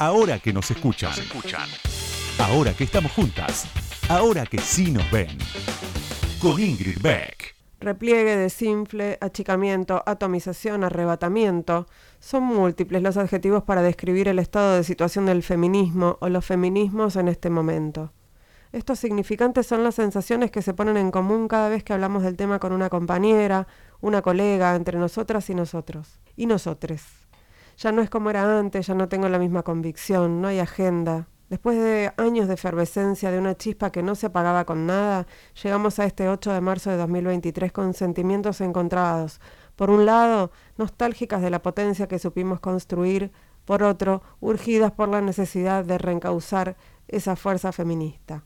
Ahora que nos escuchan. Ahora que estamos juntas. Ahora que sí nos ven. Con Ingrid Beck. Repliegue, desinfle, achicamiento, atomización, arrebatamiento. Son múltiples los adjetivos para describir el estado de situación del feminismo o los feminismos en este momento. Estos significantes son las sensaciones que se ponen en común cada vez que hablamos del tema con una compañera, una colega, entre nosotras y nosotros. Y nosotres. Ya no es como era antes, ya no tengo la misma convicción, no hay agenda. Después de años de efervescencia, de una chispa que no se apagaba con nada, llegamos a este 8 de marzo de 2023 con sentimientos encontrados. Por un lado, nostálgicas de la potencia que supimos construir, por otro, urgidas por la necesidad de reencauzar esa fuerza feminista.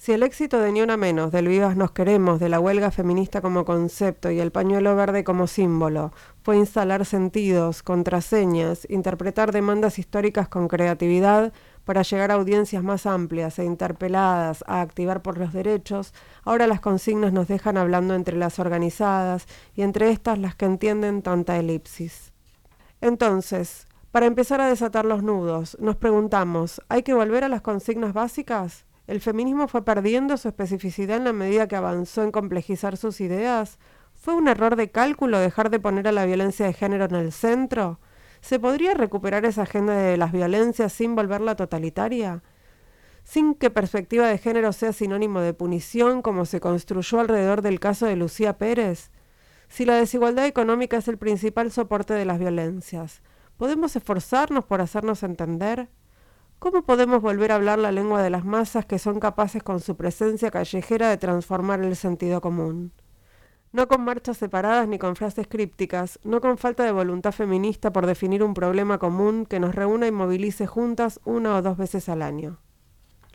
Si el éxito de Ni Una Menos, del Vivas Nos Queremos, de la huelga feminista como concepto y el pañuelo verde como símbolo fue instalar sentidos, contraseñas, interpretar demandas históricas con creatividad para llegar a audiencias más amplias e interpeladas a activar por los derechos, ahora las consignas nos dejan hablando entre las organizadas y entre estas las que entienden tanta elipsis. Entonces, para empezar a desatar los nudos, nos preguntamos, ¿hay que volver a las consignas básicas? ¿El feminismo fue perdiendo su especificidad en la medida que avanzó en complejizar sus ideas? ¿Fue un error de cálculo dejar de poner a la violencia de género en el centro? ¿Se podría recuperar esa agenda de las violencias sin volverla totalitaria? Sin que perspectiva de género sea sinónimo de punición como se construyó alrededor del caso de Lucía Pérez. Si la desigualdad económica es el principal soporte de las violencias, ¿podemos esforzarnos por hacernos entender? ¿Cómo podemos volver a hablar la lengua de las masas que son capaces con su presencia callejera de transformar el sentido común? No con marchas separadas ni con frases crípticas, no con falta de voluntad feminista por definir un problema común que nos reúna y movilice juntas una o dos veces al año.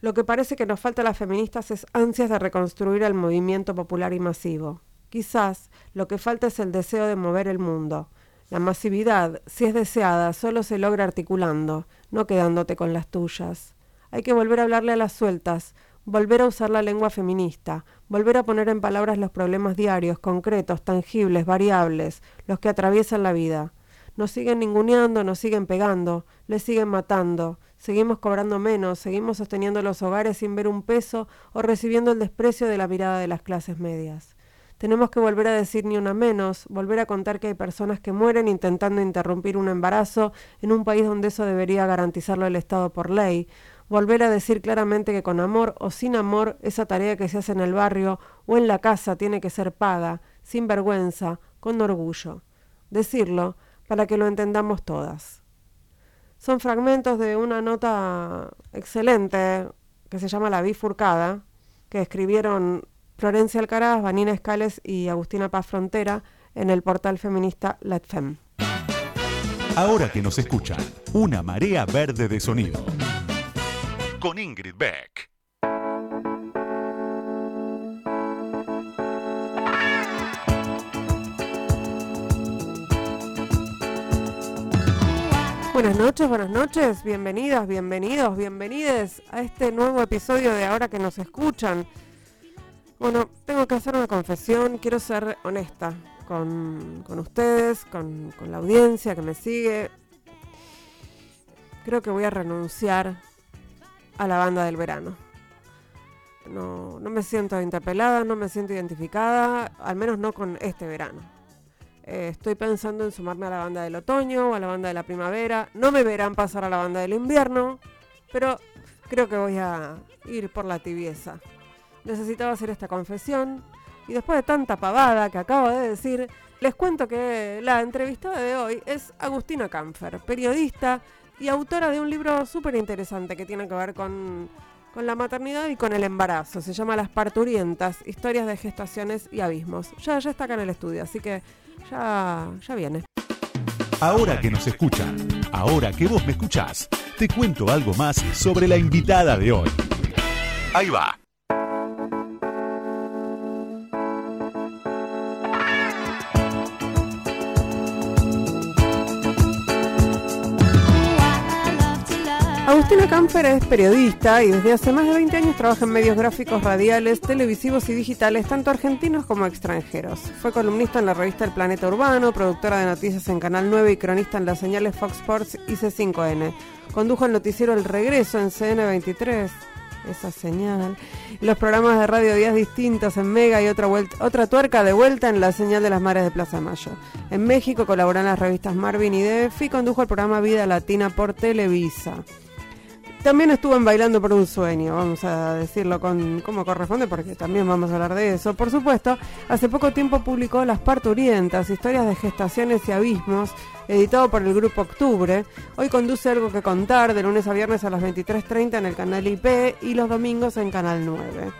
Lo que parece que nos falta a las feministas es ansias de reconstruir el movimiento popular y masivo. Quizás lo que falta es el deseo de mover el mundo, la masividad, si es deseada, solo se logra articulando, no quedándote con las tuyas. Hay que volver a hablarle a las sueltas, volver a usar la lengua feminista, volver a poner en palabras los problemas diarios, concretos, tangibles, variables, los que atraviesan la vida. Nos siguen ninguneando, nos siguen pegando, les siguen matando, seguimos cobrando menos, seguimos sosteniendo los hogares sin ver un peso o recibiendo el desprecio de la mirada de las clases medias. Tenemos que volver a decir ni una menos, volver a contar que hay personas que mueren intentando interrumpir un embarazo en un país donde eso debería garantizarlo el Estado por ley, volver a decir claramente que con amor o sin amor esa tarea que se hace en el barrio o en la casa tiene que ser paga, sin vergüenza, con orgullo. Decirlo para que lo entendamos todas. Son fragmentos de una nota excelente que se llama La Bifurcada, que escribieron Florencia Alcaraz, Vanina Escales y Agustina Paz Frontera en el portal feminista LetFem. Ahora que nos escuchan, una marea verde de sonido. Con Ingrid Beck. Buenas noches, buenas noches, bienvenidas, bienvenidos, bienvenides a este nuevo episodio de Ahora que nos escuchan. Bueno, tengo que hacer una confesión, quiero ser honesta con, ustedes, con, la audiencia que me sigue. Creo que voy a renunciar a la banda del verano. No, no me siento interpelada, no me siento identificada, al menos no con este verano. Eh, estoy pensando en sumarme a la banda del otoño o a la banda de la primavera. No me verán pasar a la banda del invierno, pero creo que voy a ir por la tibieza necesitaba hacer esta confesión. Y después de tanta pavada que acabo de decir, les cuento que la entrevistada de hoy es Agustina Camfer, periodista y autora de un libro súper interesante que tiene que ver con, con, la maternidad y con el embarazo. Se llama Las Parturientas, historias de gestaciones y abismos. Ya, ya está acá en el estudio, así que ya, ya viene. Ahora que nos escuchan, ahora que vos me escuchás, te cuento algo más sobre la invitada de hoy. Ahí va. Agustina Camper es periodista y desde hace más de 20 años trabaja en medios gráficos, radiales, televisivos y digitales, tanto argentinos como extranjeros. Fue columnista en la revista El Planeta Urbano, productora de noticias en Canal 9 y cronista en las señales Fox Sports y C5N. Condujo el noticiero El Regreso en CN23, esa señal. Los programas de radio días distintos en Mega y otra, vuelta, otra tuerca de vuelta en la señal de las mares de Plaza Mayo. En México colaboró en las revistas Marvin y DF y condujo el programa Vida Latina por Televisa. También estuvo en Bailando por un Sueño, vamos a decirlo con como corresponde, porque también vamos a hablar de eso. Por supuesto, hace poco tiempo publicó Las Parturientas, historias de gestaciones y abismos, editado por el Grupo Octubre. Hoy conduce algo que contar de lunes a viernes a las 23.30 en el canal IP y los domingos en Canal 9.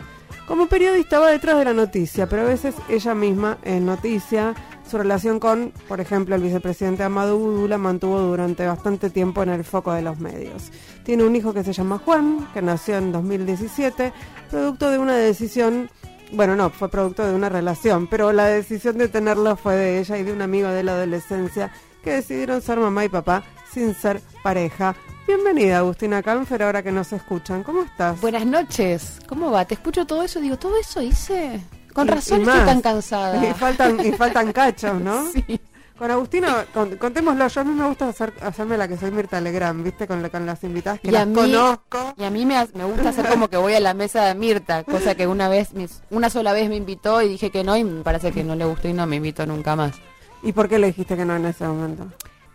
Como periodista va detrás de la noticia, pero a veces ella misma es noticia. Su relación con, por ejemplo, el vicepresidente Amadou Boudou la mantuvo durante bastante tiempo en el foco de los medios. Tiene un hijo que se llama Juan, que nació en 2017, producto de una decisión, bueno, no, fue producto de una relación, pero la decisión de tenerlo fue de ella y de un amigo de la adolescencia que decidieron ser mamá y papá sin ser pareja. Bienvenida, Agustina Canfer, ahora que nos escuchan. ¿Cómo estás? Buenas noches. ¿Cómo va? Te escucho todo eso, digo, todo eso hice. Con razón estoy tan cansada. Y faltan, y faltan cachos, ¿no? Sí. Con Agustina, contémoslo, yo a mí me gusta hacer, hacerme la que soy Mirta Legrand, ¿viste? Con, con las invitadas que las conozco. Y a mí me, me, gusta hacer como que voy a la mesa de Mirta, cosa que una vez, una sola vez me invitó y dije que no y me parece que no le gustó y no me invitó nunca más. ¿Y por qué le dijiste que no en ese momento?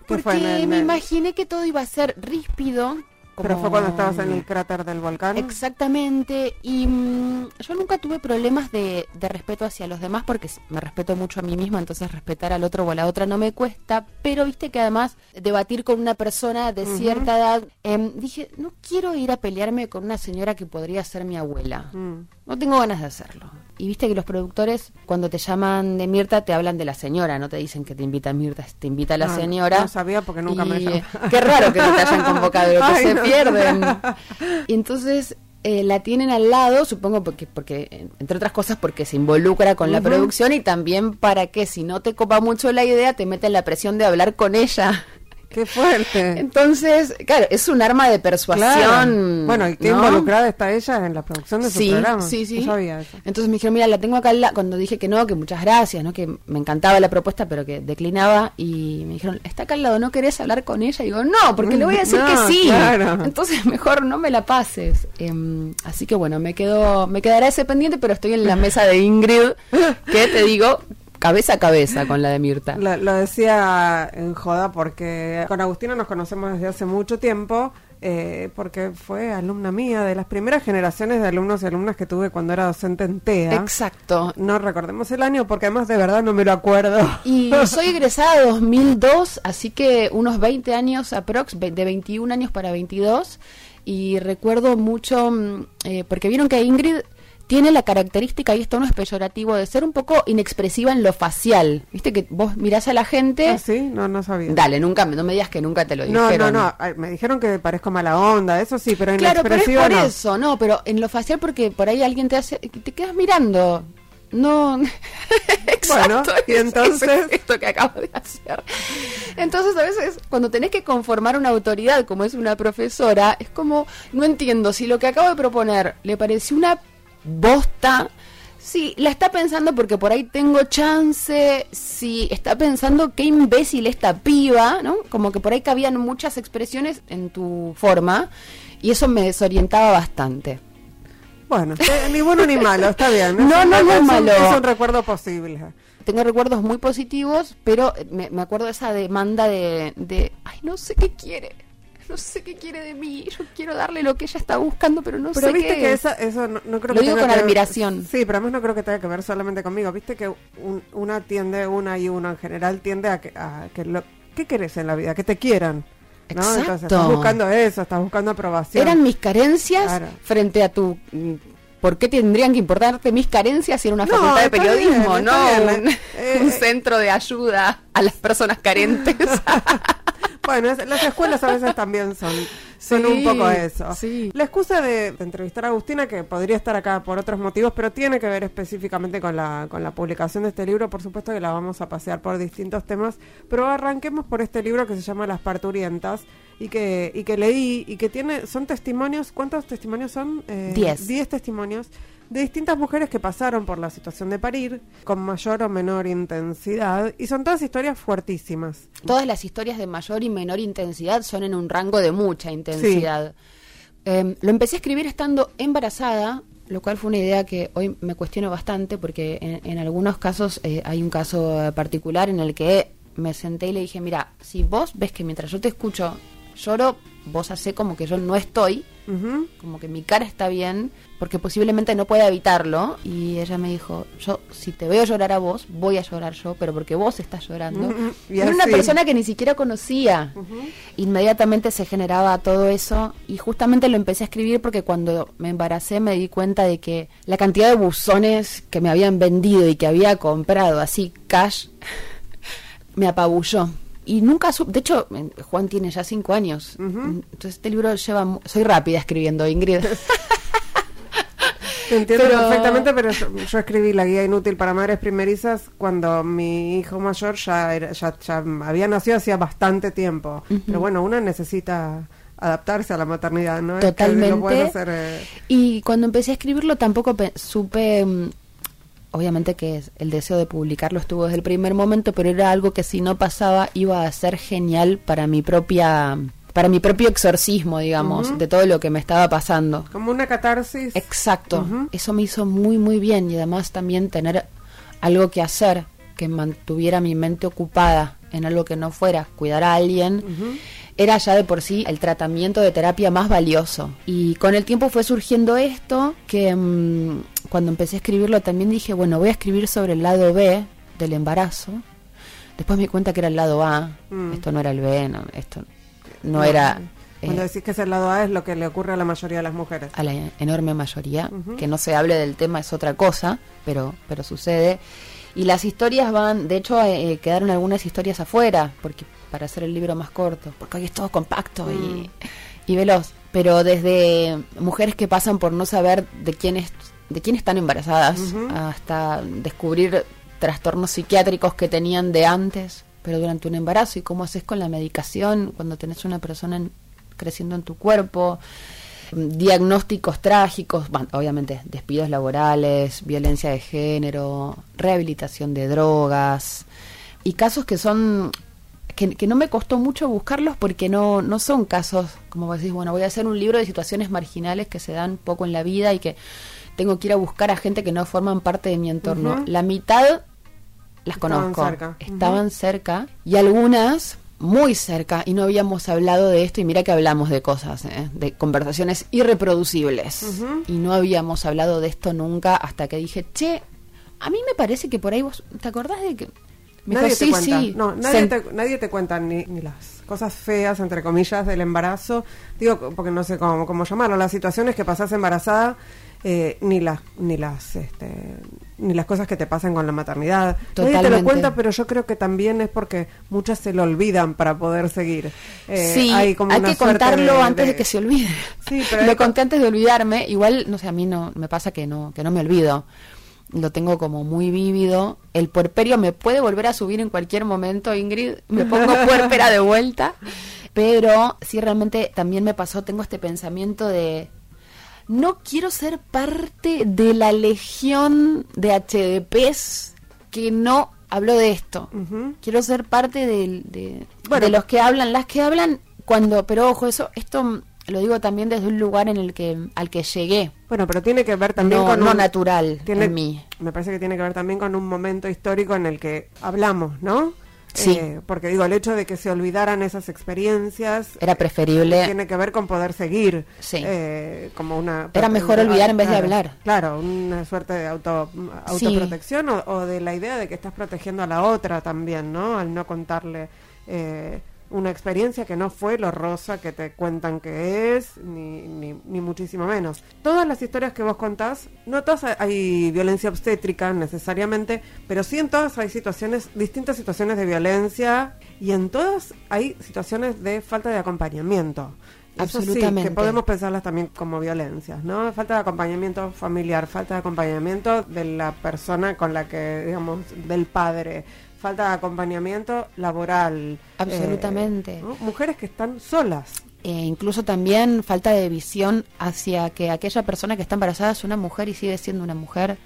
Porque me imaginé que todo iba a ser ríspido. Pero fue cuando estabas en el cráter del volcán. Exactamente. Y mm, yo nunca tuve problemas de, respeto hacia los demás porque me respeto mucho a mí misma, entonces respetar al otro o a la otra no me cuesta. Pero viste que además debatir con una persona de cierta edad, em, dije, no quiero ir a pelearme con una señora que podría ser mi abuela. Mm. No tengo ganas de hacerlo. Y viste que los productores, cuando te llaman de Mirta, te hablan de la señora, no te dicen que te invita Mirta, te invita la señora. No sabía porque nunca me llamó. Qué raro que no te hayan convocado, que se pierden. Y entonces eh, la tienen al lado, supongo porque, porque, entre otras cosas, porque se involucra con la producción y también para que si no te copa mucho la idea, te meten la presión de hablar con ella. Qué fuerte. Entonces, claro, es un arma de persuasión. Bueno, y qué involucrada está ella en la producción de su sí, programa. Sí, sí. sabía eso. Entonces me dijeron, mira, la tengo acá lado. Cuando dije que no, que muchas gracias, ¿no? Que me encantaba la propuesta, pero que declinaba. Y me dijeron, está acá al lado, ¿no querés hablar con ella? Y digo, no, porque le voy a decir que sí. Claro. Entonces mejor no me la pases. Em, así que bueno, me quedo, me quedará ese pendiente, pero estoy en la mesa de Ingrid, que te digo, cabeza a cabeza con la de Mirta. Lo, decía en joda porque con Agustina nos conocemos desde hace mucho tiempo. Eh, porque fue alumna mía de las primeras generaciones de alumnos y alumnas que tuve cuando era docente en TEA. Exacto. No recordemos el año porque además de verdad no me lo acuerdo. Y soy egresada de 2002, así que unos 20 años aprox, de 21 años para 22. Y recuerdo mucho, mm, eh, porque vieron que Ingrid tiene la característica, y esto no es peyorativo, de ser un poco inexpresiva en lo facial. Viste que vos mirás a la gente. ¿Ah, sí? No, no sabía. Dale, nunca, no me digas que nunca te lo dijeron. No, no, no. Me dijeron que parezco mala onda, eso sí, pero Claro, pero es por eso, no, pero en lo facial porque por ahí alguien te hace. te quedas mirando. No, exacto. y entonces esto que acabo de hacer. Entonces a veces cuando tenés que conformar una autoridad como es una profesora, es como no entiendo si lo que acabo de proponer le pareció una bosta. Sí, la está pensando porque por ahí tengo chance. Sí, está pensando qué imbécil esta piba, ¿no? Como que por ahí cabían muchas expresiones en tu forma y eso me desorientaba bastante. Bueno, eh, ni bueno ni malo, está bien. no, no, no es malo. Es un recuerdo posible. Tengo recuerdos muy positivos, pero me, acuerdo de esa demanda de, de, ay, no sé qué quiere no sé qué quiere de mí, yo quiero darle lo que ella está buscando, pero no pero sé viste que eso, eso no, creo lo que digo con admiración. sí, pero además no creo que tenga que ver solamente conmigo. Viste que una tiende, una y una en general tiende a que, a que lo, ¿qué querés en la vida? Que te quieran. ¿no? Exacto. Entonces estás buscando eso, estás buscando aprobación. Eran mis carencias frente a tu mm, ¿Por qué tendrían que importarte mis carencias si era una facultad de periodismo, no un, eh, un, centro de ayuda a las personas carentes? Bueno, las escuelas a veces también son, son un poco eso. La excusa de, entrevistar a Agustina, que podría estar acá por otros motivos, pero tiene que ver específicamente con la, con la publicación de este libro, por supuesto que la vamos a pasear por distintos temas, pero arranquemos por este libro que se llama Las Parturientas y que, y que leí y que tiene, son testimonios, ¿cuántos testimonios son? Eh, diez. Diez testimonios de distintas mujeres que pasaron por la situación de parir con mayor o menor intensidad y son todas historias fuertísimas. Todas las historias de mayor y menor intensidad son en un rango de mucha intensidad. Em, lo empecé a escribir estando embarazada, lo cual fue una idea que hoy me cuestiono bastante porque en, algunos casos eh, hay un caso particular en el que me senté y le dije, mira, si vos ves que mientras yo te escucho lloro, vos hace como que yo no estoy, como que mi cara está bien, porque posiblemente no pueda evitarlo. Y ella me dijo, yo si te veo llorar a vos, voy a llorar yo, pero porque vos estás llorando. y Era una persona que ni siquiera conocía. Inmediatamente se generaba todo eso y justamente lo empecé a escribir porque cuando me embaracé me di cuenta de que la cantidad de buzones que me habían vendido y que había comprado así cash me apabulló y nunca de hecho Juan tiene ya cinco años entonces este libro lleva soy rápida escribiendo Ingrid Te entiendo perfectamente, pero yo, escribí la guía inútil para madres primerizas cuando mi hijo mayor ya, era, ya, había nacido hacía bastante tiempo. Pero bueno, una necesita adaptarse a la maternidad, ¿no? Totalmente. Eh, y cuando empecé a escribirlo tampoco supe mm, obviamente que el deseo de publicarlo estuvo desde el primer momento, pero era algo que si no pasaba iba a ser genial para mi propia para mi propio exorcismo, digamos, de todo lo que me estaba pasando. Como una catarsis. Exacto. Eso me hizo muy muy bien y además también tener algo que hacer que mantuviera mi mente ocupada en algo que no fuera cuidar a alguien. Era ya de por sí el tratamiento de terapia más valioso. Y con el tiempo fue surgiendo esto que mm, cuando empecé a escribirlo también dije, bueno, voy a escribir sobre el lado B del embarazo. Después me di cuenta que era el lado A, mm. esto no era el B, esto no, era... Cuando eh, decís que es el lado A es lo que le ocurre a la mayoría de las mujeres. A la enorme mayoría. Que no se hable del tema es otra cosa, pero, pero sucede. Y las historias van, de hecho eh, quedaron algunas historias afuera, porque para hacer el libro más corto, porque hoy es todo compacto y, mm. y veloz. Pero desde mujeres que pasan por no saber de quién es de quién están embarazadas, hasta descubrir trastornos psiquiátricos que tenían de antes, pero durante un embarazo. Y cómo haces con la medicación cuando tenés una persona creciendo en tu cuerpo, diagnósticos trágicos, obviamente despidos laborales, violencia de género, rehabilitación de drogas. Y casos que son que, que, no me costó mucho buscarlos porque no, no son casos, como vos decís, bueno, voy a hacer un libro de situaciones marginales que se dan poco en la vida y que tengo que ir a buscar a gente que no forman parte de mi entorno. La mitad las conozco. Estaban cerca y algunas muy cerca y no habíamos hablado de esto y mira que hablamos de cosas, ¿eh? de conversaciones irreproducibles y no habíamos hablado de esto nunca hasta que dije, che, a mí me parece que por ahí vos, ¿te acordás de que... nadie, te cuenta. No, nadie, te, nadie te cuenta ni, ni, las cosas feas, entre comillas, del embarazo. Digo, porque no sé cómo, cómo llamarlo, las situaciones que pasás embarazada eh, ni las ni las este, ni las cosas que te pasan con la maternidad. Nadie te lo cuenta, pero yo creo que también es porque muchas se lo olvidan para poder seguir. Eh, sí, hay, que contarlo antes de... que se olvide. Sí, pero lo conté antes de olvidarme. Igual, no sé, a mí no me pasa que no que no me olvido. Lo tengo como muy vívido. El puerperio me puede volver a subir en cualquier momento, Ingrid. Me pongo puerpera de vuelta. Pero sí, realmente también me pasó, tengo este pensamiento de no quiero ser parte de la legión de HDPs que no habló de esto. Quiero ser parte de, de, los que hablan, las que hablan cuando, pero ojo, eso, esto lo digo también desde un lugar en el que al que llegué. Bueno, pero tiene que ver también con no natural en mí. Me parece que tiene que ver también con un momento histórico en el que hablamos, ¿no? Sí. Eh, porque digo, el hecho de que se olvidaran esas experiencia era preferible. Tiene que ver con poder seguir. Sí. Eh, como una. Era mejor olvidar en vez de hablar. Claro, una suerte de auto, autoprotección o, de la idea de que estás protegiendo a la otra también, ¿no? Al no contarle. Una experiencia que no fue lo rosa que te cuentan que es, ni, ni, ni, muchísimo menos. Todas las historias que vos contás, no todas hay violencia obstétrica necesariamente, pero sí en todas hay situaciones, distintas situaciones de violencia y en todas hay situaciones de falta de acompañamiento. Absolutamente. Sí, que podemos pensarlas también como violencias, ¿no? Falta de acompañamiento familiar, falta de acompañamiento de la persona con la que, digamos, del padre, falta de acompañamiento laboral. Absolutamente. Eh, Mujeres que están solas. E incluso también falta de visión hacia que aquella persona que está embarazada es una mujer y sigue siendo una mujer.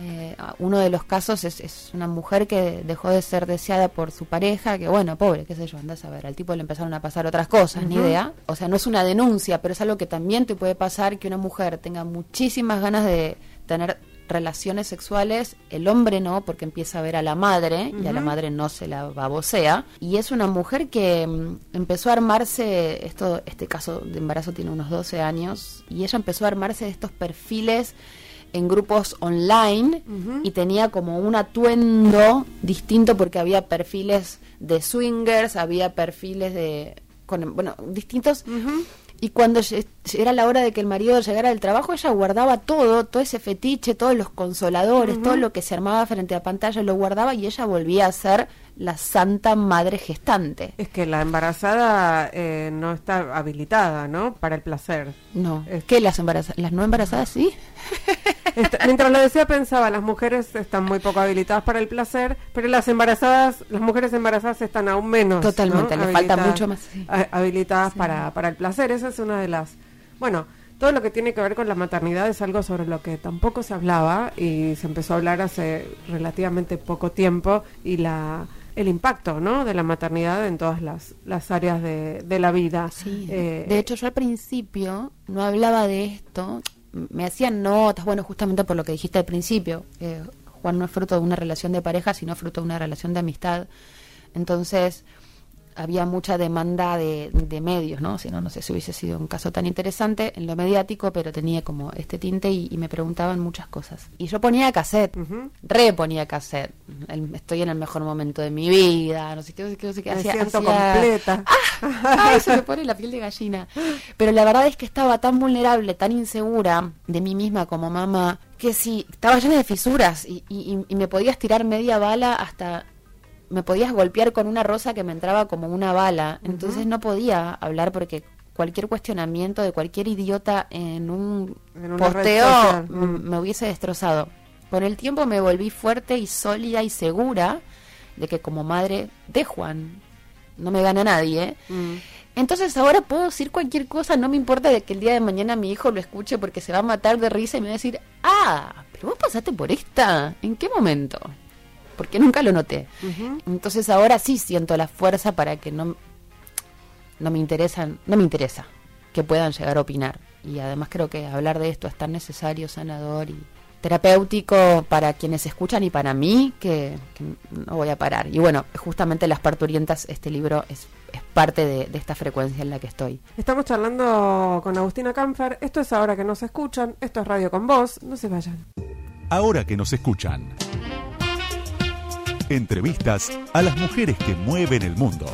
Eh, uno de los casos es, es, una mujer que dejó de ser deseada por su pareja, que bueno, pobre, qué sé yo, andás a ver, al tipo le empezaron a pasar otras cosas, ni idea. O sea, no es una denuncia, pero es algo que también te puede pasar que una mujer tenga muchísimas ganas de tener relaciones sexuales, el hombre no, porque empieza a ver a la madre y a la madre no se la babosea. Y es una mujer que mm, empezó a armarse, esto, este caso de embarazo tiene unos 12 años, y ella empezó a armarse de estos perfiles en grupos online y tenía como un atuendo distinto porque había perfiles de swingers, había perfiles de, con, bueno, distintos. Y cuando era la hora de que el marido llegara del trabajo, ella guardaba todo, todo ese fetiche, todos los consoladores, todo lo que se armaba frente a pantalla, lo guardaba y ella volvía a ser la santa madre gestante. Es que la embarazada eh, no está habilitada, ¿no? Para el placer. No. Es... ¿Qué las embarazadas? ¿Las no embarazadas sí? mientras lo decía pensaba, las mujeres están muy poco habilitadas para el placer, pero las embarazadas, las mujeres embarazadas están aún menos. Totalmente, ¿no? le falta mucho más. Sí. Habilitadas sí. para, para el placer, esa es una de las... Bueno, todo lo que tiene que ver con la maternidad es algo sobre lo que tampoco se hablaba y se empezó a hablar hace relativamente poco tiempo y la el impacto ¿no? de la maternidad en todas las, las áreas de, de la vida. Sí. Eh, de hecho, yo al principio no hablaba de esto, me hacían notas, bueno, justamente por lo que dijiste al principio. Eh, Juan no es fruto de una relación de pareja, sino fruto de una relación de amistad. Entonces, había mucha demanda de, de, medios, ¿no? Si no, no sé si hubiese sido un caso tan interesante en lo mediático, pero tenía como este tinte y, y me preguntaban muchas cosas. Y yo ponía cassette, uh -huh. re ponía cassette. El, estoy en el mejor momento de mi vida, no sé qué, no sé qué, no sé qué. Me hacía, siento hacía... completa. ¡Ah! ¡Ay, se me pone la piel de gallina! Pero la verdad es que estaba tan vulnerable, tan insegura de mí misma como mamá, que sí, estaba llena de fisuras y, y, y me podías tirar media bala hasta me podías golpear con una rosa que me entraba como una bala. Entonces uh -huh. no podía hablar porque cualquier cuestionamiento de cualquier idiota en un en posteo me hubiese destrozado. Con el tiempo me volví fuerte y sólida y segura de que como madre de Juan no me gana nadie. ¿eh? Mm. Entonces ahora puedo decir cualquier cosa, no me importa de que el día de mañana mi hijo lo escuche porque se va a matar de risa y me va a decir, ah, pero vos pasaste por esta. ¿En qué momento? Porque nunca lo noté. Uh -huh. Entonces ahora sí siento la fuerza para que no, no me interesan, no me interesa que puedan llegar a opinar. Y además creo que hablar de esto es tan necesario, sanador y terapéutico para quienes escuchan y para mí que, que no voy a parar. Y bueno, justamente Las Parturientas, este libro es, es parte de, de, esta frecuencia en la que estoy. Estamos charlando con Agustina Camfer. Esto es ahora que nos escuchan. Esto es Radio con Vos. No se vayan. Ahora que nos escuchan. Entrevistas a las mujeres que mueven el mundo.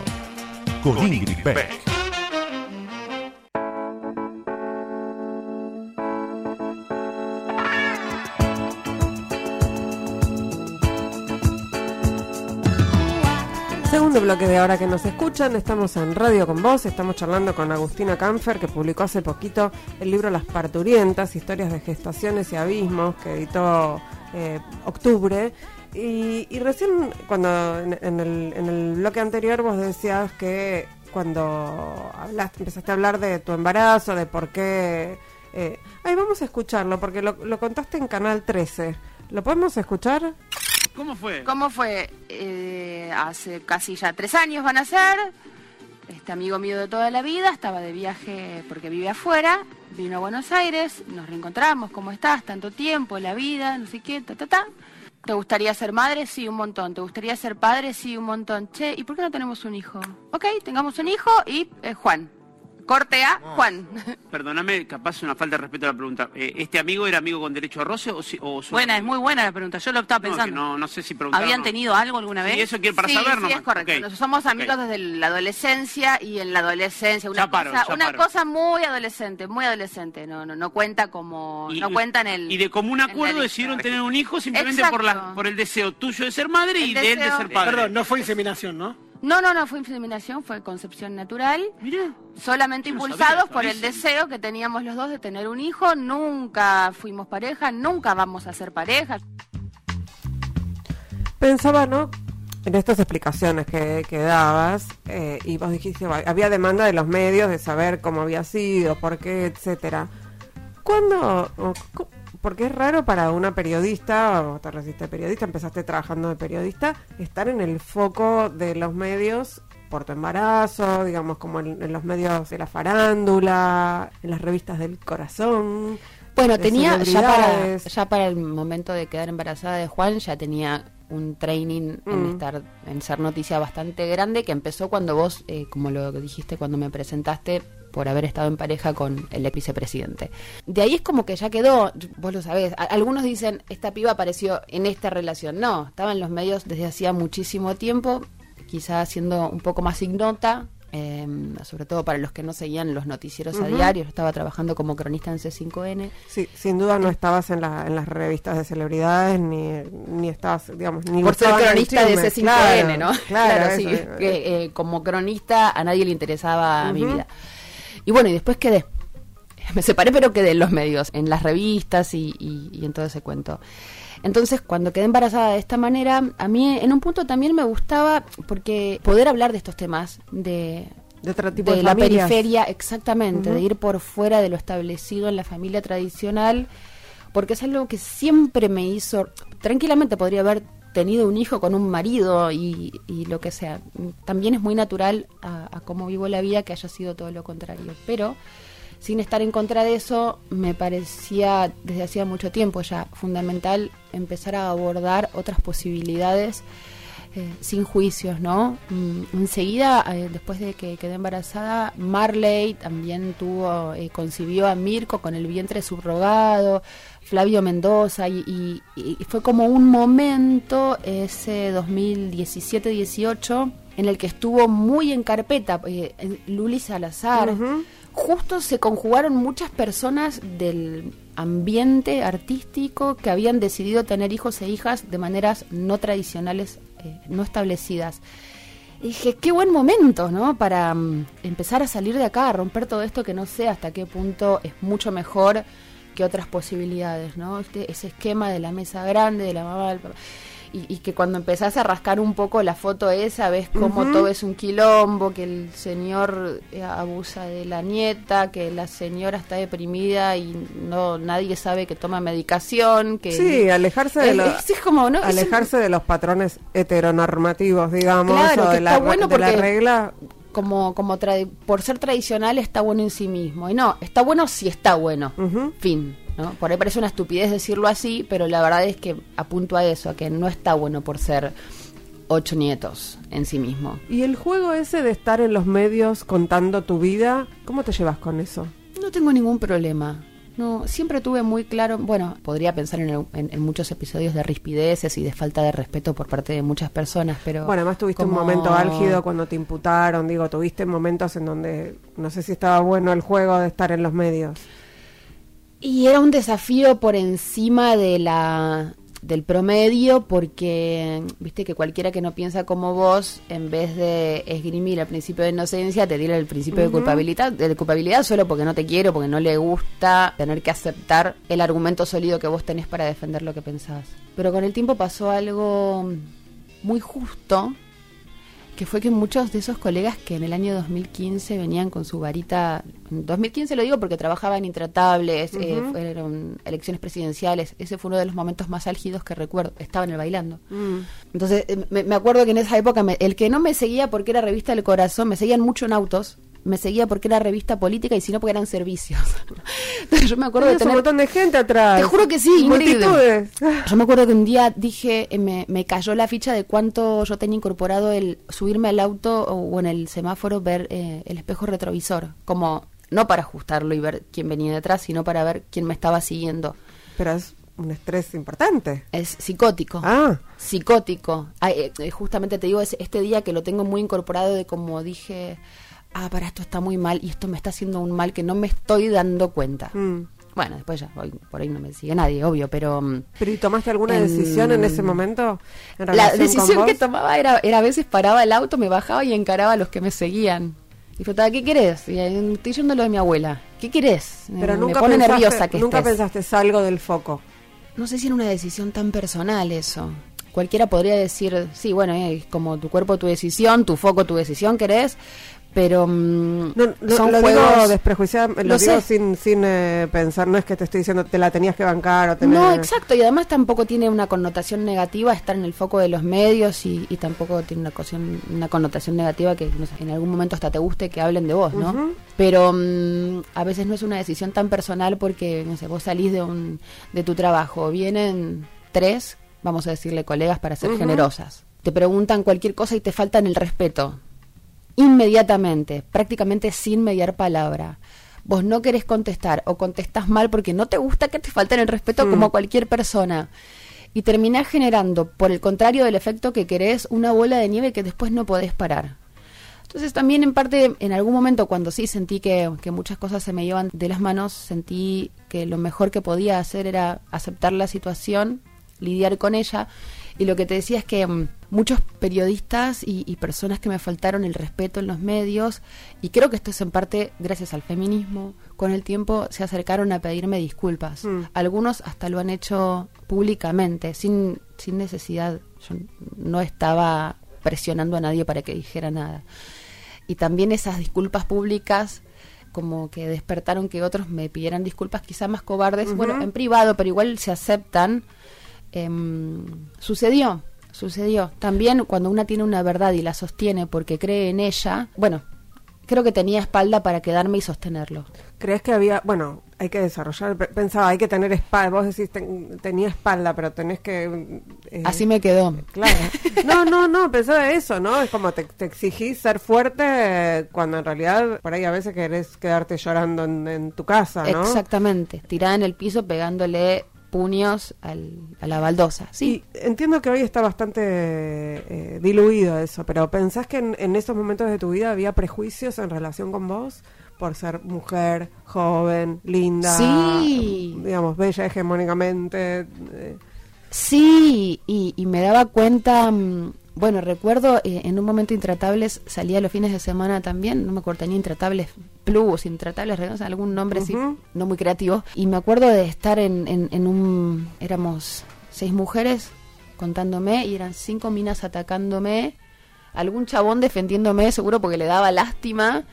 Con, Con Ingrid, Ingrid Beck. Beck. Segundo bloque de ahora que nos escuchan, estamos en Radio con Vos, estamos charlando con Agustina Camfer, que publicó hace poquito el libro Las Parturientas, historias de gestaciones y abismos, que editó eh, octubre. Y, y, recién, cuando en, en, el, en, el, bloque anterior vos decías que cuando hablaste, empezaste a hablar de tu embarazo, de por qué... Eh, ay, vamos a escucharlo, porque lo, lo, contaste en Canal 13. ¿Lo podemos escuchar? ¿Cómo fue? ¿Cómo fue? Eh, hace casi ya tres años van a ser. Este amigo mío de toda la vida estaba de viaje porque vive afuera. Vino a Buenos Aires, nos reencontramos. ¿Cómo estás? Tanto tiempo, la vida, no sé qué, ta, ta, ta. ¿Te gustaría ser madre? Sí, un montón. ¿Te gustaría ser padre? Sí, un montón. Che, ¿y por qué no tenemos un hijo? Ok, tengamos un hijo y eh, Juan. Corte a. Juan. Perdóname, capaz una falta de respeto a la pregunta. Eh, ¿Este amigo era amigo con derecho a roce o, si- o su- Buena, es muy buena la pregunta. Yo lo estaba No, que pensando. no, no sé si preguntar. ¿Habían tenido algo alguna vez? Y eso quiero para sí, saber, sí, es correcto. Ok. Nosotros somos amigos desde la adolescencia y en la adolescencia una Ya paro, cosa, ya una paro. cosa muy adolescente, muy adolescente. No, no, no cuenta como, Y- no cuenta en el. Y de común acuerdo decidieron tener un hijo simplemente por, la, por el deseo tuyo de ser madre y El de él de deseo- ser padre. Perdón, no fue inseminación, ¿no? No, no, no fue inseminación, fue concepción natural. Mirá. Solamente impulsados sabía, por el deseo que teníamos los dos de tener un hijo. Nunca fuimos pareja, nunca vamos a ser pareja. Pensaba, ¿no? en estas explicaciones que, que dabas, eh, y vos dijiste, "Bueno, había demanda de los medios de saber cómo había sido, por qué, etcétera. ¿Cuándo? Porque es raro para una periodista, o te recibiste periodista, empezaste trabajando de periodista, estar en el foco de los medios por tu embarazo, digamos, como en, en los medios de la farándula, en las revistas del corazón. Bueno, tenía ya para, ya para el momento de quedar embarazada de Juan, ya tenía un training en Mm. estar en ser noticia bastante grande que empezó cuando vos, eh, como lo dijiste cuando me presentaste, por haber estado en pareja con el ex vicepresidente. De ahí es como que ya quedó, vos lo sabés, a- algunos dicen, esta piba apareció en esta relación. No, estaba en los medios desde hacía muchísimo tiempo, quizás siendo un poco más ignota, eh, sobre todo para los que no seguían los noticieros a Ujú. diario, yo estaba trabajando como cronista en C5N. Sí, sin duda no estabas en, la, en las revistas de celebridades, ni, ni estabas, digamos, ni por ser cronista de chisme. C5N, ¿no? Claro, sí, eso. que, eh, como cronista a nadie le interesaba mi vida. Y bueno, y después quedé. Me separé, pero quedé en los medios, en las revistas y, y- y en todo ese cuento. Entonces, cuando quedé embarazada de esta manera, a mí en un punto también me gustaba, porque poder hablar de estos temas, de, de otro tipo de de, la periferia, exactamente, de ir por fuera de lo establecido en la familia tradicional, porque es algo que siempre me hizo, tranquilamente podría haber tenido un hijo con un marido y, y lo que sea. También es muy natural a, cómo vivo la vida que haya sido todo lo contrario, pero sin estar en contra de eso, me parecía desde hacía mucho tiempo ya fundamental empezar a abordar otras posibilidades eh, sin juicios, ¿no? Mm, enseguida, eh, después de que quedé embarazada, Marley también tuvo, eh, concibió a Mirko con el vientre subrogado, Flavio Mendoza, y, y- y fue como un momento, ese 2017-18, en el que estuvo muy en carpeta, eh, Luli Salazar. Justo se conjugaron muchas personas del ambiente artístico que habían decidido tener hijos e hijas de maneras no tradicionales, eh, no establecidas. Y dije, qué buen momento, ¿no? Para mm, empezar a salir de acá, a romper todo esto que no sé hasta qué punto es mucho mejor que otras posibilidades, ¿no? Este, ese esquema de la mesa grande, de la mamá, del papá. Y, y que cuando empezás a rascar un poco la foto esa, ves como Ujú. todo es un quilombo, que el señor eh, abusa de la nieta, que la señora está deprimida y no nadie sabe que toma medicación, que Sí, alejarse de es, los... es- es como, ¿no? Es un- alejarse de los patrones heteronormativos, digamos, Claro, o de la, está bueno de la regla. Como, como por ser tradicional está bueno en sí mismo. Y no, está bueno si está bueno. Fin. ¿no? Por ahí parece una estupidez decirlo así, pero la verdad es que apunto a eso, a que no está bueno por ser ocho nietos en sí mismo. Y el juego ese de estar en los medios contando tu vida, ¿cómo te llevas con eso? No tengo ningún problema. No, siempre tuve muy claro, bueno, podría pensar en, el- en- en muchos episodios de rispideces y de falta de respeto por parte de muchas personas, pero... Bueno, además tuviste como- un momento álgido cuando te imputaron, digo, tuviste momentos en donde no sé si estaba bueno el juego de estar en los medios. Y era un desafío por encima de la del promedio porque viste que cualquiera que no piensa como vos en vez de esgrimir el principio de inocencia te tira el principio de culpabilidad de culpabilidad solo porque no te quiero porque no le gusta tener que aceptar el argumento sólido que vos tenés para defender lo que pensás. Pero con el tiempo pasó algo muy justo que fue que muchos de esos colegas que en el año 2015 venían con su varita, en 2015 lo digo porque trabajaba en Intratables, eh, fueron elecciones presidenciales, ese fue uno de los momentos más álgidos que recuerdo, estaban el bailando. Mm. Entonces, eh, me, me acuerdo que en esa época me- el que no me seguía porque era revista del corazón, me seguían mucho en autos, me seguía porque era revista política y si no porque eran servicios. Entonces, yo me acuerdo de Tenías un tener... montón de gente atrás. Te juro que sí, Ingrid. Multitudes. Yo me acuerdo que un día dije, eh, me, me cayó la ficha de cuánto yo tenía incorporado el subirme al auto o, en el semáforo ver eh, el espejo retrovisor, como no para ajustarlo y ver quién venía detrás, sino para ver quién me estaba siguiendo. Pero es un estrés importante. Es psicótico. Ah, Psicótico. Ay, eh, eh, justamente te digo, es este día que lo tengo muy incorporado de como dije, ah, para esto está muy mal y esto me está haciendo un mal que no me estoy dando cuenta. mm. Bueno, después ya, hoy, por ahí no me sigue nadie, obvio, pero... mm, pero ¿y tomaste alguna En- decisión en ese momento? en La decisión que tomaba era, era a veces paraba el auto, me bajaba y encaraba a los que me seguían. Y preguntaba, ¿qué querés? Y eh, estoy yendo lo de mi abuela. ¿Qué querés? Pero Eh, nunca me pone pensaste, nerviosa que nunca estés. pensaste salgo del foco. No sé si era una decisión tan personal eso. cualquiera podría decir, sí, bueno, es como tu cuerpo, tu decisión, tu foco, tu decisión, querés, pero mm, No, no, son lo juegos... digo desprejuiciada, lo, Lo digo sé. sin, sin eh, pensar, no es que te estoy diciendo te la tenías que bancar o tener... No, exacto, y además tampoco tiene una connotación negativa estar en el foco de los medios y, y tampoco tiene una, cosión- una connotación negativa que no sé, en algún momento hasta te guste que hablen de vos, ¿no? Pero mm, a veces no es una decisión tan personal porque, no sé, vos salís de, un, de tu trabajo, vienen tres, vamos a decirle colegas para ser generosas, te preguntan cualquier cosa y te faltan el respeto inmediatamente, prácticamente sin mediar palabra. Vos no querés contestar o contestás mal porque no te gusta que te falten el respeto Mm. como a cualquier persona. Y terminás generando, por el contrario del efecto que querés, una bola de nieve que después no podés parar. Entonces también en parte, en algún momento cuando sí sentí que, que muchas cosas se me llevan de las manos, sentí que lo mejor que podía hacer era aceptar la situación, lidiar con ella. Y lo que te decía es que mm, muchos periodistas y, y personas que me faltaron el respeto en los medios, y creo que esto es en parte gracias al feminismo, con el tiempo se acercaron a pedirme disculpas. Mm. Algunos hasta lo han hecho públicamente, sin, sin necesidad. Yo no estaba presionando a nadie para que dijera nada. Y también esas disculpas públicas como que despertaron que otros me pidieran disculpas quizá más cobardes, bueno, en privado, pero igual se aceptan. Em, sucedió, sucedió. También cuando una tiene una verdad y la sostiene porque cree en ella, bueno, creo que tenía espalda para quedarme y sostenerlo. ¿Crees que había, bueno, hay que desarrollar, pe- pensaba, hay que tener espalda, vos decís, ten- tenía espalda, pero tenés que... eh, Así me quedó. Claro. No, no, no, pensaba eso, ¿no? Es como te, te exigís ser fuerte eh, cuando en realidad por ahí a veces querés quedarte llorando en, en tu casa, ¿no? Exactamente, tirada en el piso pegándole puños al- a la baldosa. Sí, Y entiendo que hoy está bastante eh, diluido eso, pero ¿pensás que en, en esos momentos de tu vida había prejuicios en relación con vos? Por ser mujer, joven, linda, Sí. digamos, bella hegemónicamente. eh, Sí, y, y me daba cuenta, mm, bueno, recuerdo eh, en un momento Intratables, salía los fines de semana también, no me acuerdo, tenía Intratables Plus, Intratables, algún nombre así, no muy creativo, y me acuerdo de estar en, en, en un, éramos seis mujeres contándome y eran cinco minas atacándome, algún chabón defendiéndome, seguro porque le daba lástima,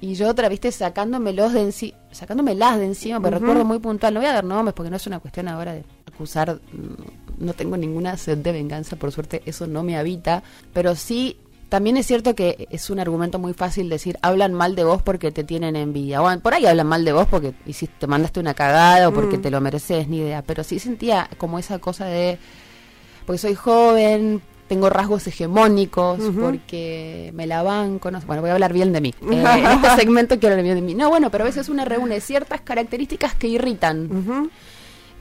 y yo otra, viste, sacándomelos de encima, sacándomelas de encima, pero recuerdo muy puntual, no voy a dar nombres porque no es una cuestión ahora de acusar, mm, no tengo ninguna sed de venganza, por suerte eso no me habita, pero sí, también es cierto que es un argumento muy fácil decir, hablan mal de vos porque te tienen envidia, o por ahí hablan mal de vos porque hiciste, te mandaste una cagada o porque Mm. te lo mereces, ni idea, pero sí sentía como esa cosa de, porque soy joven, tengo rasgos hegemónicos, porque me la banco, no sé, bueno, voy a hablar bien de mí. Eh, en este segmento quiero hablar bien de mí. No, bueno, pero a veces una reúne ciertas características que irritan.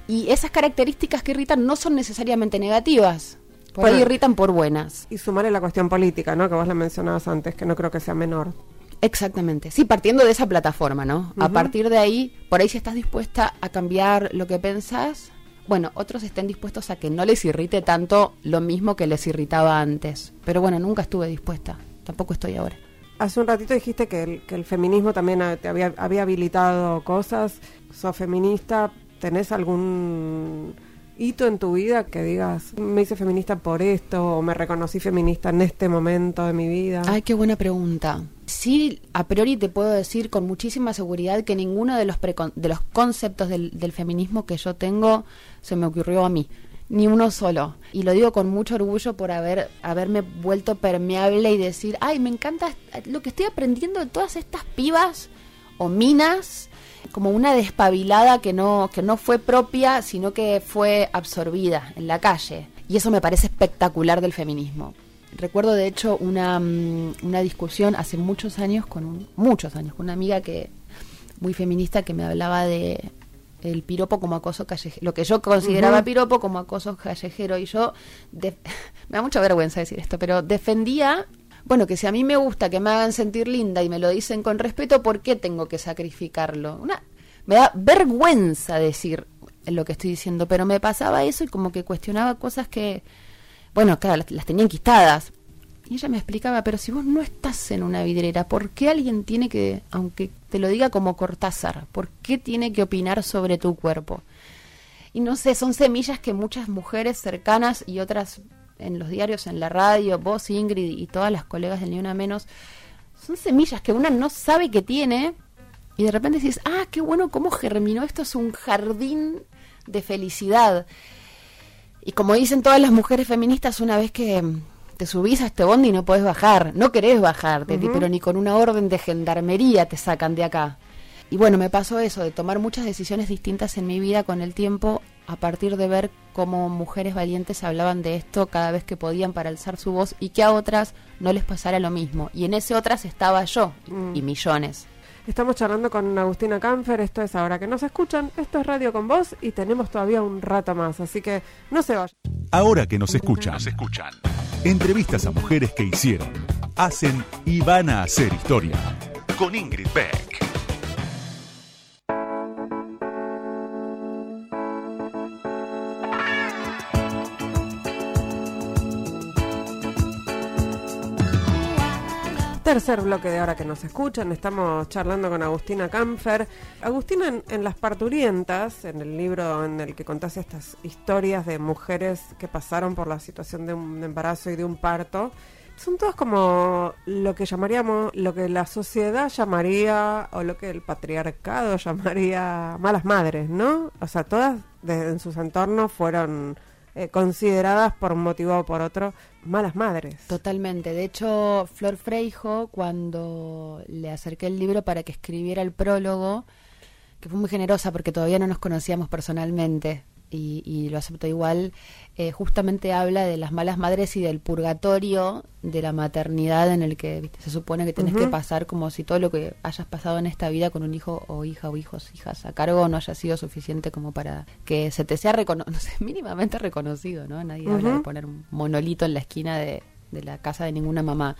Y esas características que irritan no son necesariamente negativas. Por ahí irritan por buenas. Y sumarle la cuestión política, ¿no? Que vos la mencionabas antes, que no creo que sea menor. Exactamente. Sí, partiendo de esa plataforma, ¿no? A partir de ahí, por ahí si estás dispuesta a cambiar lo que pensás, bueno, otros estén dispuestos a que no les irrite tanto lo mismo que les irritaba antes. Pero bueno, nunca estuve dispuesta. Tampoco estoy ahora. Hace un ratito dijiste que el, que el feminismo también te había, había habilitado cosas. ¿Sos feminista? ¿Tenés algún hito en tu vida que digas, me hice feminista por esto o me reconocí feminista en este momento de mi vida? Ay, qué buena pregunta. Sí, a priori te puedo decir con muchísima seguridad que ninguno de los, precon- de los conceptos del, feminismo que yo tengo se me ocurrió a mí. Ni uno solo. Y lo digo con mucho orgullo por haber, haberme vuelto permeable y decir, ay, me encanta lo que estoy aprendiendo de todas estas pibas o minas, como una despabilada que no, que no fue propia, sino que fue absorbida en la calle. Y eso me parece espectacular del feminismo. Recuerdo de hecho una, mm, una discusión hace muchos años con un- muchos años con una amiga que muy feminista que me hablaba de el piropo como acoso callejero, lo que yo consideraba piropo como acoso callejero y yo de- me da mucha vergüenza decir esto, pero defendía bueno, que si a mí me gusta que me hagan sentir linda y me lo dicen con respeto, ¿por qué tengo que sacrificarlo? Una, me da vergüenza decir lo que estoy diciendo, pero me pasaba eso y como que cuestionaba cosas que, bueno, claro, las, las tenía. Y ella me explicaba, pero si vos no estás en una vidriera, ¿por qué alguien tiene que, aunque te lo diga como Cortázar, ¿por qué tiene que opinar sobre tu cuerpo? Y no sé, son semillas que muchas mujeres cercanas y otras en los diarios, en la radio, vos Ingrid y todas las colegas del Ni Una Menos, son semillas que una no sabe que tiene y de repente dices, ah, qué bueno cómo germinó, esto es un jardín de felicidad. Y como dicen todas las mujeres feministas, una vez que te subís a este bondi y no podés bajar, no querés bajar, pero ni con una orden de gendarmería te sacan de acá. Y bueno, me pasó eso, de tomar muchas decisiones distintas en mi vida con el tiempo, a partir de ver cómo mujeres valientes hablaban de esto cada vez que podían para alzar su voz y que a otras no les pasara lo mismo. Y en ese otras estaba yo Mm. y millones. Estamos charlando con Agustina Canfer, esto es Ahora que nos escuchan, esto es Radio con Vos y tenemos todavía un rato más, así que no se vayan. Ahora que nos escuchan, nos escuchan. Entrevistas a mujeres que hicieron, hacen y van a hacer historia. Con Ingrid Beck. Tercer bloque de Ahora que nos escuchan, estamos charlando con Agustina Canfer. Agustina, en, en Las Parturientas, en el libro en el que contás estas historias de mujeres que pasaron por la situación de un embarazo y de un parto, son todas como lo que llamaríamos, lo que la sociedad llamaría, o lo que el patriarcado llamaría malas madres, ¿no? O sea, todas de- en sus entornos fueron eh, consideradas por un motivo o por otro malas madres. Totalmente. De hecho, Flor Freijo, cuando le acerqué el libro para que escribiera el prólogo, que fue muy generosa porque todavía no nos conocíamos personalmente y, y lo aceptó igual, eh, justamente habla de las malas madres y del purgatorio de la maternidad en el que ¿viste? se supone que tenés que Ujú. pasar como si todo lo que hayas pasado en esta vida con un hijo o hija o hijos, hijas a cargo no haya sido suficiente como para que se te sea recono no sé, mínimamente reconocido, ¿no? Nadie habla de poner un monolito en la esquina de, de la casa de ninguna mamá.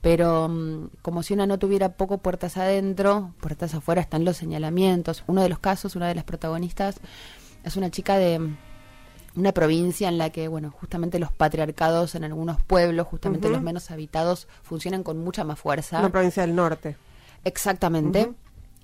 Pero mm, como si una no tuviera poco puertas adentro, puertas afuera están los señalamientos. Uno de los casos, una de las protagonistas, es una chica de una provincia en la que, bueno, justamente los patriarcados en algunos pueblos, justamente los menos habitados, funcionan con mucha más fuerza. Una provincia del norte. Exactamente.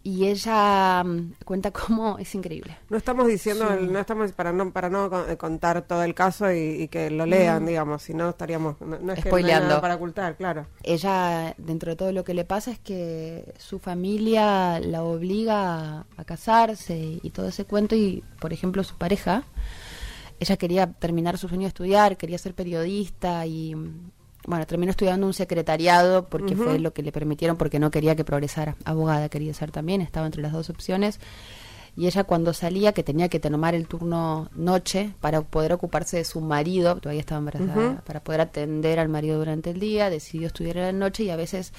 Y ella mm, cuenta cómo es increíble. No estamos diciendo, Sí. el- no estamos para no para no con- contar todo el caso y, y que lo lean, digamos, si no estaríamos no, no es que no hay Spoileando. nada para ocultar, claro. ella, dentro de todo lo que le pasa, es que su familia la obliga a, a casarse y todo ese cuento. Y, por ejemplo, su pareja, ella quería terminar su sueño de estudiar, quería ser periodista y, mm, bueno, terminó estudiando un secretariado porque fue lo que le permitieron, porque no quería que progresara. Abogada quería ser también, estaba entre las dos opciones. Y ella cuando salía, que tenía que tomar el turno noche para poder ocuparse de su marido, todavía estaba embarazada, para poder atender al marido durante el día, decidió estudiar a la noche y a veces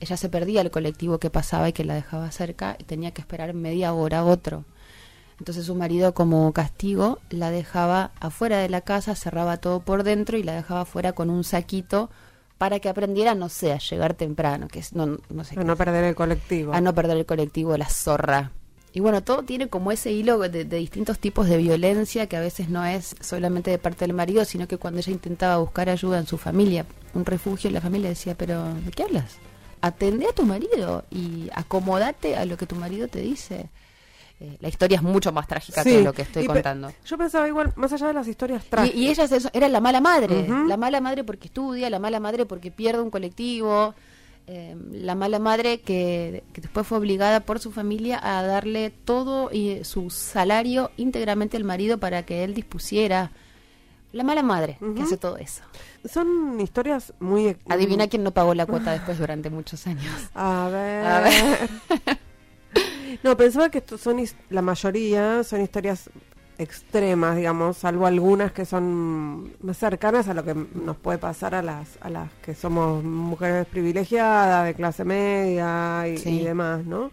ella se perdía el colectivo que pasaba y que la dejaba cerca y tenía que esperar media hora a otro. Entonces su marido como castigo la dejaba afuera de la casa, cerraba todo por dentro y la dejaba afuera con un saquito para que aprendiera, no sé, a llegar temprano, que es, no, no sé A qué no perder el colectivo. a no perder el colectivo, la zorra. Y bueno, todo tiene como ese hilo de, de distintos tipos de violencia que a veces no es solamente de parte del marido, sino que cuando ella intentaba buscar ayuda en su familia, un refugio, la familia decía, pero ¿de qué hablas? Atende a tu marido y acomodate a lo que tu marido te dice. Eh, la historia es mucho más trágica Sí, que lo que estoy y pe- contando. Yo pensaba igual, más allá de las historias Y, trágicas. y ella es eso, era la mala madre, la mala madre porque estudia, la mala madre porque pierde un colectivo, eh, la mala madre que, que después fue obligada por su familia a darle todo y su salario íntegramente al marido para que él dispusiera. La mala madre que hace todo eso. Son historias muy... Adivina quién no pagó la cuota después durante muchos años. A ver. A ver. no, pensaba que esto son la mayoría son historias extremas, digamos, salvo algunas que son más cercanas a lo que nos puede pasar a las a las que somos mujeres privilegiadas, de clase media y, Sí. y demás, ¿no?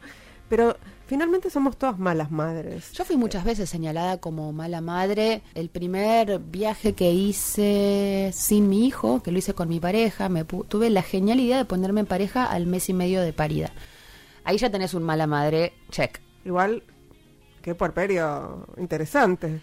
Pero finalmente somos todas malas madres. Yo fui muchas veces señalada como mala madre. El primer viaje que hice sin mi hijo, que lo hice con mi pareja, me tuve la genial idea de ponerme en pareja al mes y medio de parida. Ahí ya tenés un mala madre, check. Igual, qué porperio interesante.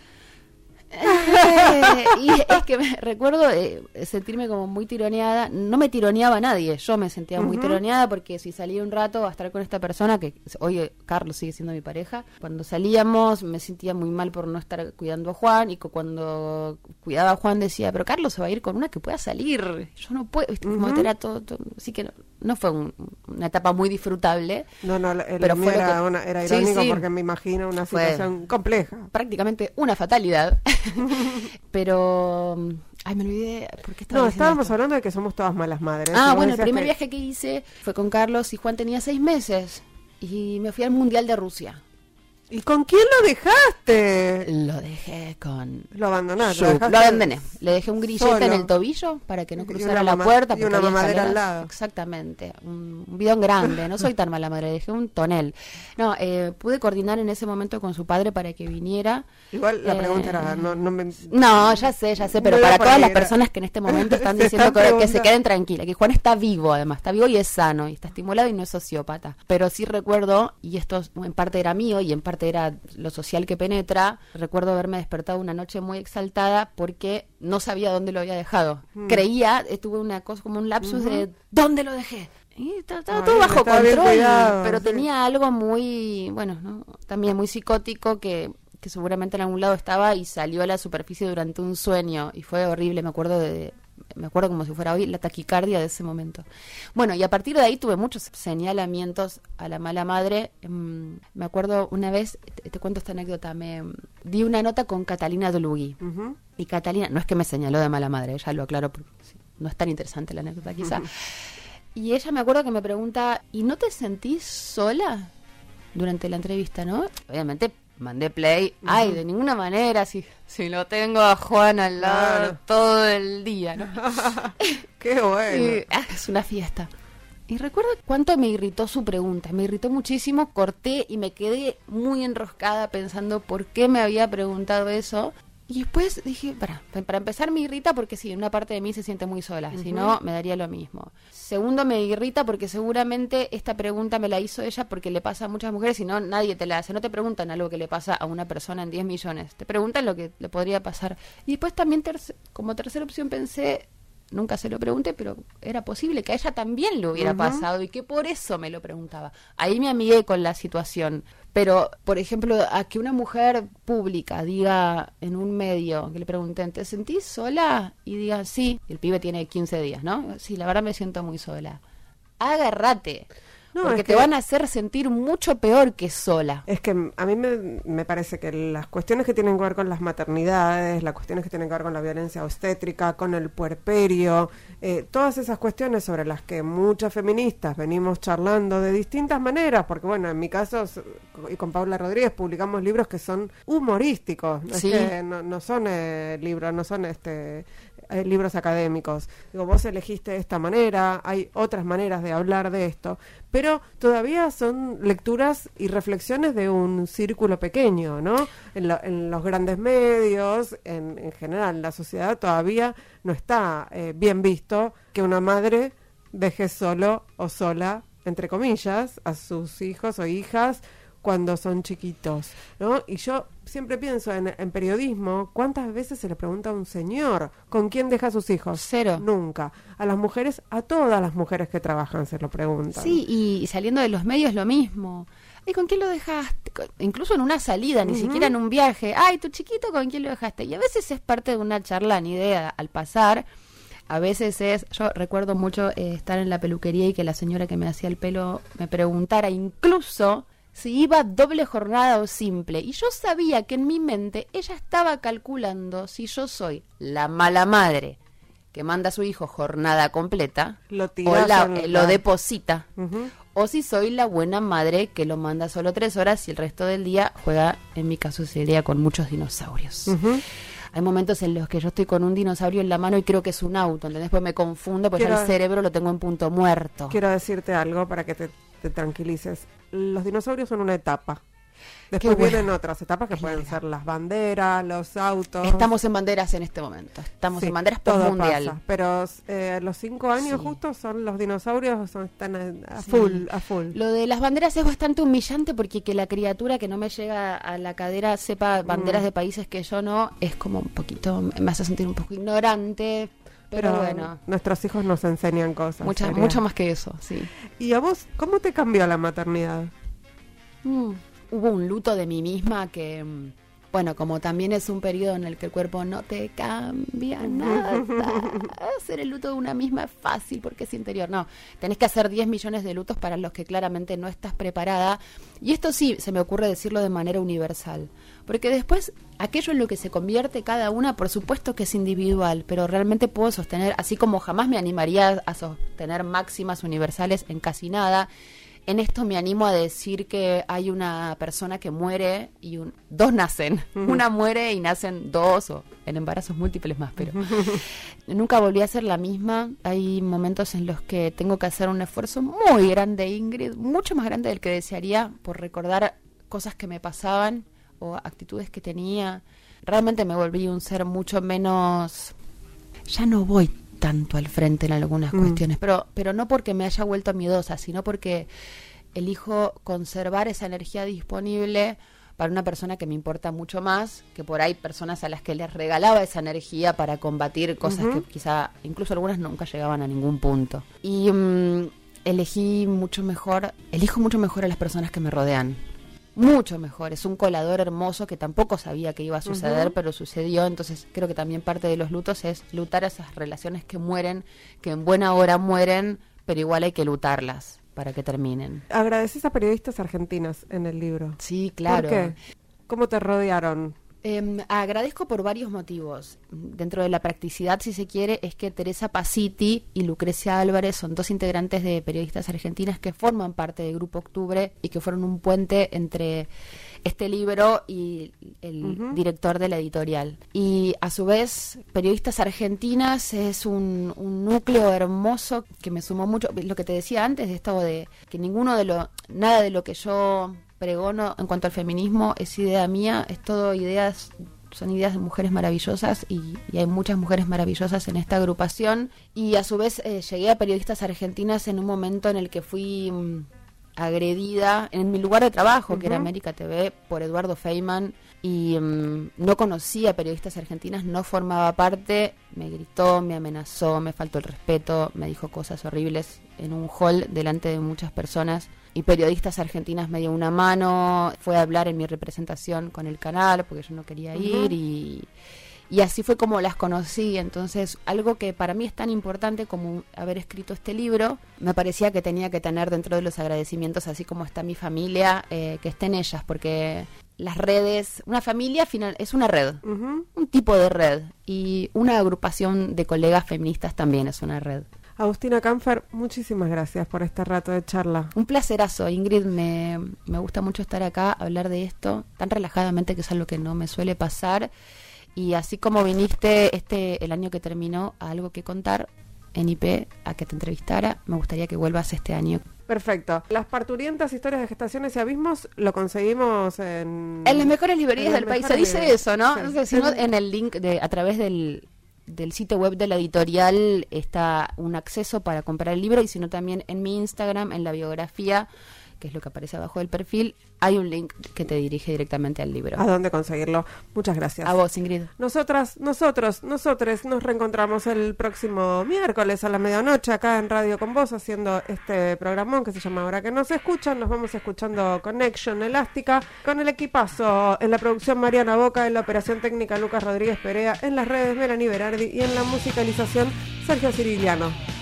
Eh, y es que me recuerdo eh, sentirme como muy tironeada. No me tironeaba nadie, yo me sentía muy tironeada porque si salía un rato a estar con esta persona, que hoy eh, Carlos sigue siendo mi pareja, cuando salíamos me sentía muy mal por no estar cuidando a Juan y cu- cuando cuidaba a Juan decía, pero Carlos se va a ir con una que pueda salir. Yo no puedo, ¿viste? como era todo, todo- Así que no, no fue un- una etapa muy disfrutable. No, no, el Pero mío fue lo era, que- una- era irónico sí. porque me imagino una Fue- situación compleja. prácticamente una fatalidad. Pero. mm, Ay, me olvidé. ¿Por qué estaba No, estábamos esto? hablando de que somos todas malas madres. Ah, bueno, el primer que- viaje que hice fue con Carlos y Juan tenía seis meses. Y me fui al Mundial de Rusia. ¿Y con quién lo dejaste? Lo dejé con. Lo abandonaste. Lo abandoné. Le dejé un grillete Solo. en el tobillo para que no cruzara la puerta. y una mamadera al lado. Exactamente. Un, un bidón grande. No soy tan mala madre. Dejé un tonel. No, eh, pude coordinar en ese momento con su padre para que viniera. Igual la Eh, pregunta era, no, no me... No, ya sé, ya sé, pero No para todas las personas que en este momento están diciendo que, que se queden tranquilas, que Juan está vivo además, está vivo y es sano, y está estimulado y no es sociópata. Pero sí recuerdo, y esto en parte era mío y en parte era lo social que penetra, recuerdo haberme despertado una noche muy exaltada porque no sabía dónde lo había dejado. Mm. Creía, tuve una cosa como un lapsus de ¿dónde lo dejé? Y estaba, estaba todo bajo estaba control, cuidado, pero sí. tenía algo muy, bueno, ¿no? también muy psicótico que, que seguramente en algún lado estaba y salió a la superficie durante un sueño y fue horrible, me acuerdo de me acuerdo como si fuera hoy la taquicardia de ese momento. Bueno, y a partir de ahí tuve muchos señalamientos a la mala madre. Mm, Me acuerdo una vez, te, te cuento esta anécdota, me di una nota con Catalina Dolugui. Ujú. Y Catalina, no es que me señaló de mala madre, ya lo aclaro porque sí, no es tan interesante la anécdota quizá. Y ella me acuerdo que me pregunta, ¿y no te sentís sola durante la entrevista, no? Obviamente mandé play. Ay, de ninguna manera, si, si lo tengo a Juan al lado Claro. todo el día, ¿no? Qué bueno. Y, ah, es una fiesta. Y recuerdo cuánto me irritó su pregunta. Me irritó muchísimo, corté y me quedé muy enroscada pensando por qué me había preguntado eso. Y después dije, para, para empezar me irrita porque sí, una parte de mí se siente muy sola, si no me daría lo mismo. Segundo, me irrita porque seguramente esta pregunta me la hizo ella porque le pasa a muchas mujeres y no nadie te la hace. No te preguntan algo que le pasa a una persona en 10 millones, te preguntan lo que le podría pasar. Y después también, terce- como tercera opción, pensé, nunca se lo pregunté, pero era posible que a ella también le hubiera pasado y que por eso me lo preguntaba. Ahí me amigué con la situación. Pero, por ejemplo, a que una mujer pública diga en un medio, que le pregunten, ¿te sentís sola? Y diga, sí, el pibe tiene 15 días, ¿no? Sí, la verdad me siento muy sola. Agárrate. No, porque es te que- van a hacer sentir mucho peor que sola. Es que a mí me, me parece que las cuestiones que tienen que ver con las maternidades, las cuestiones que tienen que ver con la violencia obstétrica, con el puerperio, eh, todas esas cuestiones sobre las que muchas feministas venimos charlando de distintas maneras, porque bueno, en mi caso y con Paula Rodríguez publicamos libros que son humorísticos, no es que no, no son eh, libros, no son este eh, libros académicos. Digo, vos elegiste esta manera, hay otras maneras de hablar de esto, pero todavía son lecturas y reflexiones de un círculo pequeño, ¿no? En, lo- en los grandes medios, en, en general, en la sociedad todavía no está eh, bien visto que una madre deje solo o sola, entre comillas, a sus hijos o hijas cuando son chiquitos, ¿no? Y yo siempre pienso en, en periodismo, ¿cuántas veces se le pregunta a un señor con quién deja a sus hijos? Cero. Nunca. A las mujeres, a todas las mujeres que trabajan se lo preguntan. Sí, y saliendo de los medios lo mismo. ¿Y con quién lo dejaste? Incluso en una salida, ni siquiera en un viaje. Ay, tu chiquito, ¿con quién lo dejaste? Y a veces es parte de una charla, ni idea, al pasar. A veces es, yo recuerdo mucho eh, estar en la peluquería y que la señora que me hacía el pelo me preguntara incluso si iba doble jornada o simple. Y yo sabía que en mi mente ella estaba calculando si yo soy la mala madre que manda a su hijo jornada completa Lo o la- eh, lo deposita o si soy la buena madre que lo manda solo tres horas y el resto del día juega, en mi caso sería con muchos dinosaurios. Hay momentos en los que yo estoy con un dinosaurio en la mano y creo que es un auto, ¿entendés? Después me confundo porque ya el cerebro lo tengo en punto muerto. Quiero decirte algo para que te, te tranquilices. Los dinosaurios son una etapa. Después bueno. vienen otras etapas que Es pueden ser las banderas, los autos. Estamos en banderas en este momento. Estamos Sí, en banderas todo mundial. pasa. Pero eh, los cinco años Sí. justo son los dinosaurios, son, están a, a Sí. full, a full. Lo de las banderas es bastante humillante porque que la criatura que no me llega a la cadera sepa banderas Mm. de países que yo no, es como un poquito, me hace sentir un poco ignorante, pero, bueno, nuestros hijos nos enseñan cosas. mucha- mucho más que eso, sí. ¿Y a vos cómo te cambió la maternidad? Mm, Hubo un luto de mí misma que, mm, bueno, como también es un periodo en el que el cuerpo no te cambia nada, hacer el luto de una misma es fácil porque es interior. No, tenés que hacer 10 millones de lutos para los que claramente no estás preparada. Y esto sí, se me ocurre decirlo de manera universal. Porque después, aquello en lo que se convierte cada una, por supuesto que es individual, pero realmente puedo sostener, así como jamás me animaría a sostener máximas universales en casi nada, en esto me animo a decir que hay una persona que muere y un- dos nacen. Una muere y nacen dos o en embarazos múltiples más, pero nunca volví a ser la misma. Hay momentos en los que tengo que hacer un esfuerzo muy grande, Ingrid, mucho más grande del que desearía por recordar cosas que me pasaban o actitudes que tenía. Realmente me volví un ser mucho menos ya no voy tanto al frente en algunas Mm. cuestiones, pero, pero no porque me haya vuelto miedosa, sino porque elijo conservar esa energía disponible para una persona que me importa mucho más, que por ahí personas a las que les regalaba esa energía para combatir cosas que quizá, incluso algunas nunca llegaban a ningún punto. Y mm, elegí mucho mejor, elijo mucho mejor a las personas que me rodean. Mucho mejor, es un colador hermoso que tampoco sabía que iba a suceder, pero sucedió, entonces creo que también parte de los lutos es lutar a esas relaciones que mueren, que en buena hora mueren, pero igual hay que lutarlas para que terminen. Agradeces a periodistas argentinas en el libro. Sí, claro. ¿Por qué? ¿Cómo te rodearon? Eh, agradezco por varios motivos. Dentro de la practicidad, si se quiere, es que Teresa Pasiti y Lucrecia Álvarez son dos integrantes de periodistas argentinas que forman parte del Grupo Octubre y que fueron un puente entre este libro y el director de la editorial. Y a su vez, Periodistas Argentinas es un, un núcleo hermoso que me sumó mucho. Lo que te decía antes de esto de que ninguno de lo, nada de lo que yo pregono en cuanto al feminismo es idea mía, es todo ideas son ideas de mujeres maravillosas y, y hay muchas mujeres maravillosas en esta agrupación y a su vez eh, llegué a periodistas argentinas en un momento en el que fui mm, agredida en mi lugar de trabajo, que era. América TV, por Eduardo Feynman y mm, no conocía periodistas argentinas, no formaba parte, me gritó, me amenazó, me faltó el respeto, me dijo cosas horribles en un hall delante de muchas personas. Y periodistas argentinas me dio una mano, fue a hablar en mi representación con el canal porque yo no quería ir y, y así fue como las conocí. Entonces, algo que para mí es tan importante como haber escrito este libro, me parecía que tenía que tener dentro de los agradecimientos, así como está mi familia, eh, que estén ellas, porque las redes, una familia final es una red, un tipo de red y una agrupación de colegas feministas también es una red. Agustina Canfer, muchísimas gracias por este rato de charla. Un placerazo, Ingrid, me, me gusta mucho estar acá, hablar de esto tan relajadamente que es algo que no me suele pasar. Y así como viniste este el año que terminó a algo que contar en IP a que te entrevistara, me gustaría que vuelvas este año. Perfecto. Las parturientas historias de gestaciones y abismos lo conseguimos en... En las mejores librerías del país se dice eso, ¿no? sí. No sé, sino en el link de a través del del sitio web de la editorial está un acceso para comprar el libro y sino también en mi Instagram, en la biografía, que es lo que aparece abajo del perfil, hay un link que te dirige directamente al libro. ¿A dónde conseguirlo? Muchas gracias. A vos, Ingrid. Nosotras, nosotros, nosotres nos reencontramos el próximo miércoles a la medianoche acá en Radio con Vos haciendo este programón que se llama Ahora que nos escuchan. Nos vamos escuchando Connection Elástica con el equipazo en la producción Mariana Boca, en la operación técnica Lucas Rodríguez Perea, en las redes Melanie Berardi y en la musicalización Sergio Ciriliano.